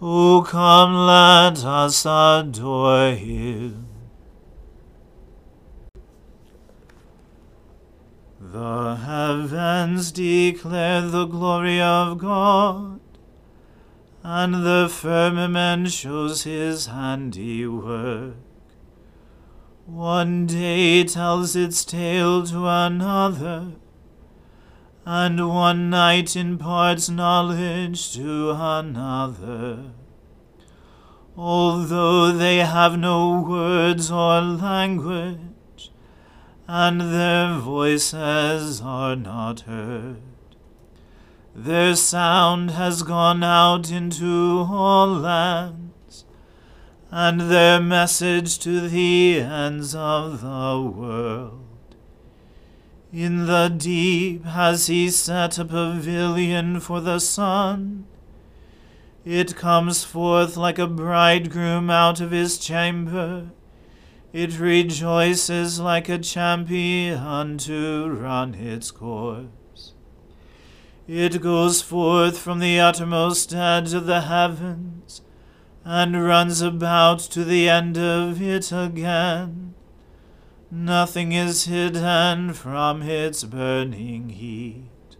O come, let us adore him. The heavens declare the glory of God, and the firmament shows his handiwork. One day tells its tale to another and one night imparts knowledge to another. Although they have no words or language, and their voices are not heard, their sound has gone out into all lands, and their message to the ends of the world. In the deep has he set a pavilion for the sun. It comes forth like a bridegroom out of his chamber. It rejoices like a champion to run its course. It goes forth from the uttermost edge of the heavens, and runs about to the end of it again. Nothing is hidden from its burning heat.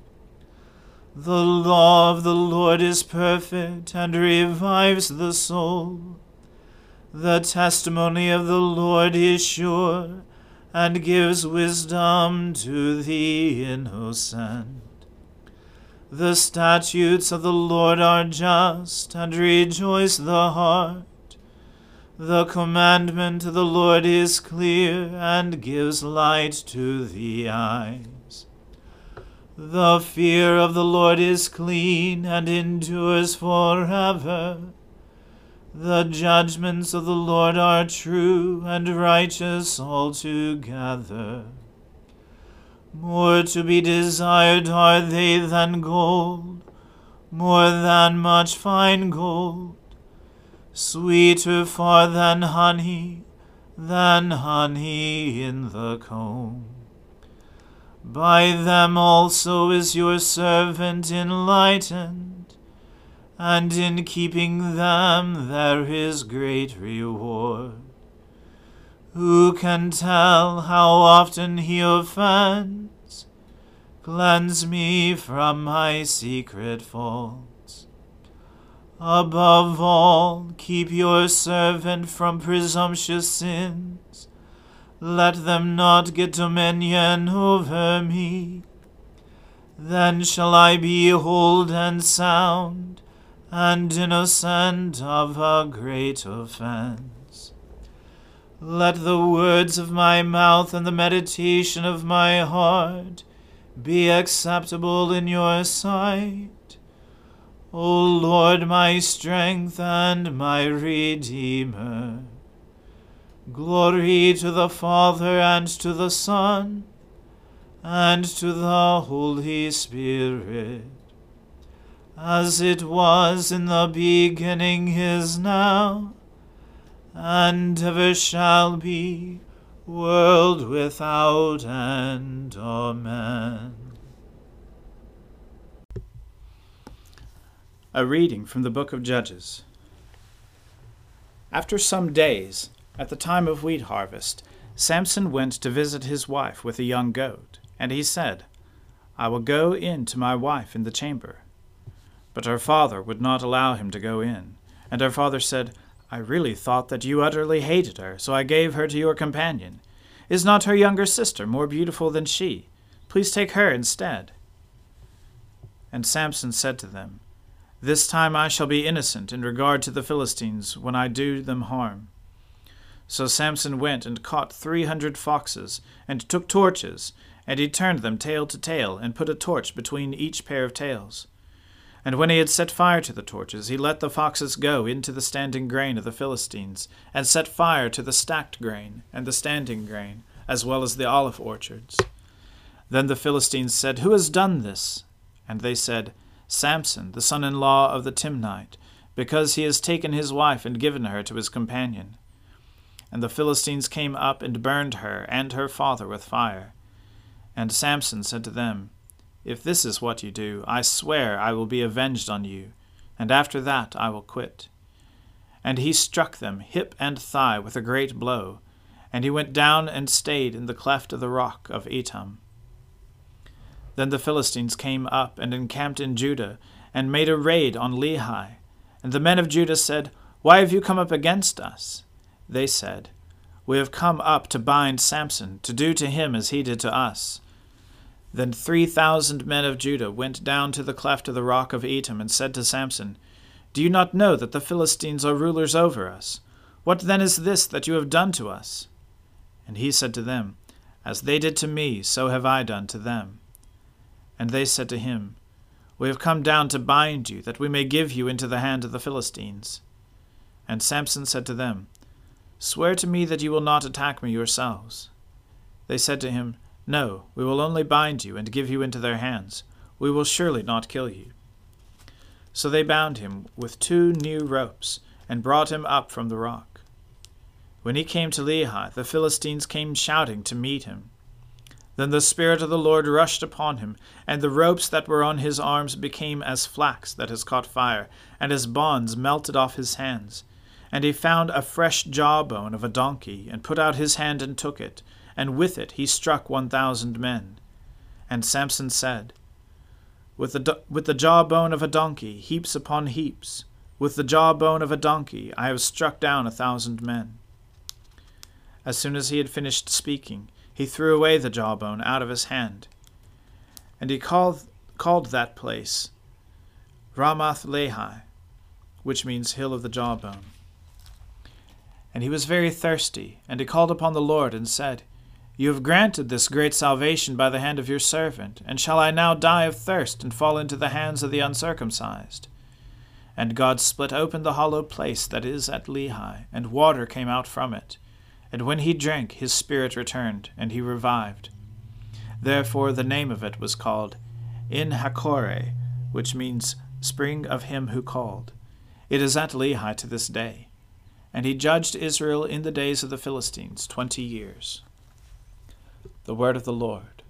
The law of the Lord is perfect and revives the soul. The testimony of the Lord is sure and gives wisdom to the innocent. The statutes of the Lord are just and rejoice the heart. The commandment of the Lord is clear and gives light to the eyes. The fear of the Lord is clean and endures forever. The judgments of the Lord are true and righteous altogether. More to be desired are they than gold, more than much fine gold, sweeter far than honey, than honey in the comb. By them also is your servant enlightened, and in keeping them there is great reward. Who can tell how often he offends? Cleanse me from my secret faults. Above all, keep your servant from presumptuous sins. Let them not get dominion over me. Then shall I be whole and sound, and innocent of a great offense. Let the words of my mouth and the meditation of my heart be acceptable in your sight. O Lord, my strength and my Redeemer. Glory to the Father and to the Son and to the Holy Spirit, as it was in the beginning is now and ever shall be, world without end. Amen. A reading from the book of Judges. After some days, at the time of wheat harvest, Samson went to visit his wife with a young goat, and he said, I will go in to my wife in the chamber. But her father would not allow him to go in, and her father said, I really thought that you utterly hated her, so I gave her to your companion. Is not her younger sister more beautiful than she? Please take her instead. And Samson said to them, This time I shall be innocent in regard to the Philistines when I do them harm. So Samson went and caught three hundred foxes, and took torches, and he turned them tail to tail, and put a torch between each pair of tails. And when he had set fire to the torches, he let the foxes go into the standing grain of the Philistines, and set fire to the stacked grain and the standing grain, as well as the olive orchards. Then the Philistines said, Who has done this? And they said, Samson, the son in law of the Timnite, because he has taken his wife and given her to his companion. And the Philistines came up and burned her and her father with fire. And Samson said to them, if this is what you do, I swear I will be avenged on you, and after that I will quit. And he struck them hip and thigh with a great blow, and he went down and stayed in the cleft of the rock of Etam. Then the Philistines came up and encamped in Judah, and made a raid on Lehi. And the men of Judah said, Why have you come up against us? They said, We have come up to bind Samson, to do to him as he did to us. Then three thousand men of Judah went down to the cleft of the rock of Etam, and said to Samson, Do you not know that the Philistines are rulers over us? What then is this that you have done to us? And he said to them, As they did to me, so have I done to them. And they said to him, We have come down to bind you, that we may give you into the hand of the Philistines. And Samson said to them, Swear to me that you will not attack me yourselves. They said to him, no, we will only bind you and give you into their hands. We will surely not kill you. So they bound him with two new ropes, and brought him up from the rock. When he came to Lehi, the Philistines came shouting to meet him. Then the Spirit of the Lord rushed upon him, and the ropes that were on his arms became as flax that has caught fire, and his bonds melted off his hands. And he found a fresh jawbone of a donkey, and put out his hand and took it, and with it he struck one thousand men. And Samson said, With the, do- with the jawbone of a donkey, heaps upon heaps, with the jawbone of a donkey, I have struck down a thousand men. As soon as he had finished speaking, he threw away the jawbone out of his hand. And he called, called that place Ramath Lehi, which means hill of the jawbone. And he was very thirsty, and he called upon the Lord and said, you have granted this great salvation by the hand of your servant, and shall I now die of thirst and fall into the hands of the uncircumcised? And God split open the hollow place that is at Lehi, and water came out from it. And when he drank, his spirit returned, and he revived. Therefore the name of it was called En Hakkore, which means spring of him who called. It is at Lehi to this day. And he judged Israel in the days of the Philistines twenty years. The word of the Lord.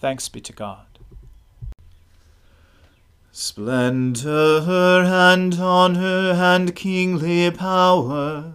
Thanks be to God. Splendor and honor and kingly power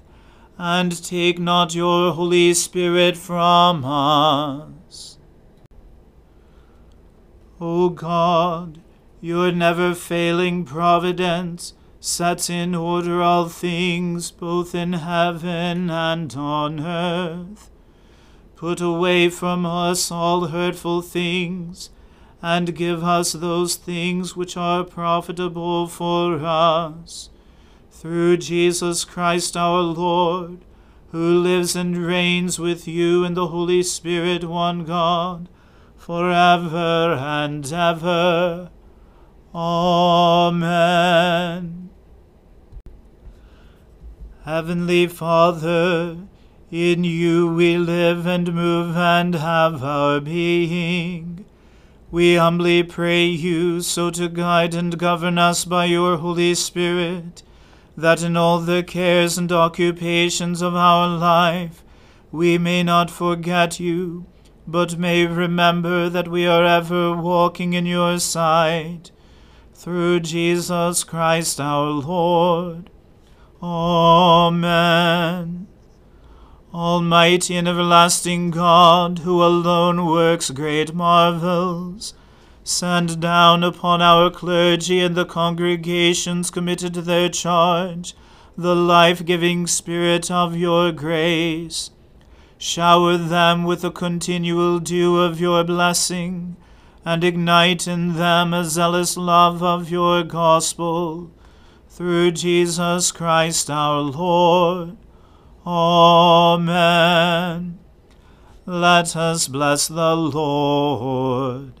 and take not your Holy Spirit from us. O God, your never failing providence sets in order all things both in heaven and on earth. Put away from us all hurtful things, and give us those things which are profitable for us through Jesus Christ our Lord, who lives and reigns with you in the Holy Spirit, one God, for ever and ever. Amen. Heavenly Father, In you we live and move and have our being. We humbly pray you so to guide and govern us by your Holy Spirit, that in all the cares and occupations of our life we may not forget you, but may remember that we are ever walking in your sight. Through Jesus Christ our Lord. Amen. Almighty and everlasting God, who alone works great marvels, send down upon our clergy and the congregations committed to their charge the life giving Spirit of your grace. Shower them with the continual dew of your blessing, and ignite in them a zealous love of your gospel through Jesus Christ our Lord. Amen. Let us bless the Lord.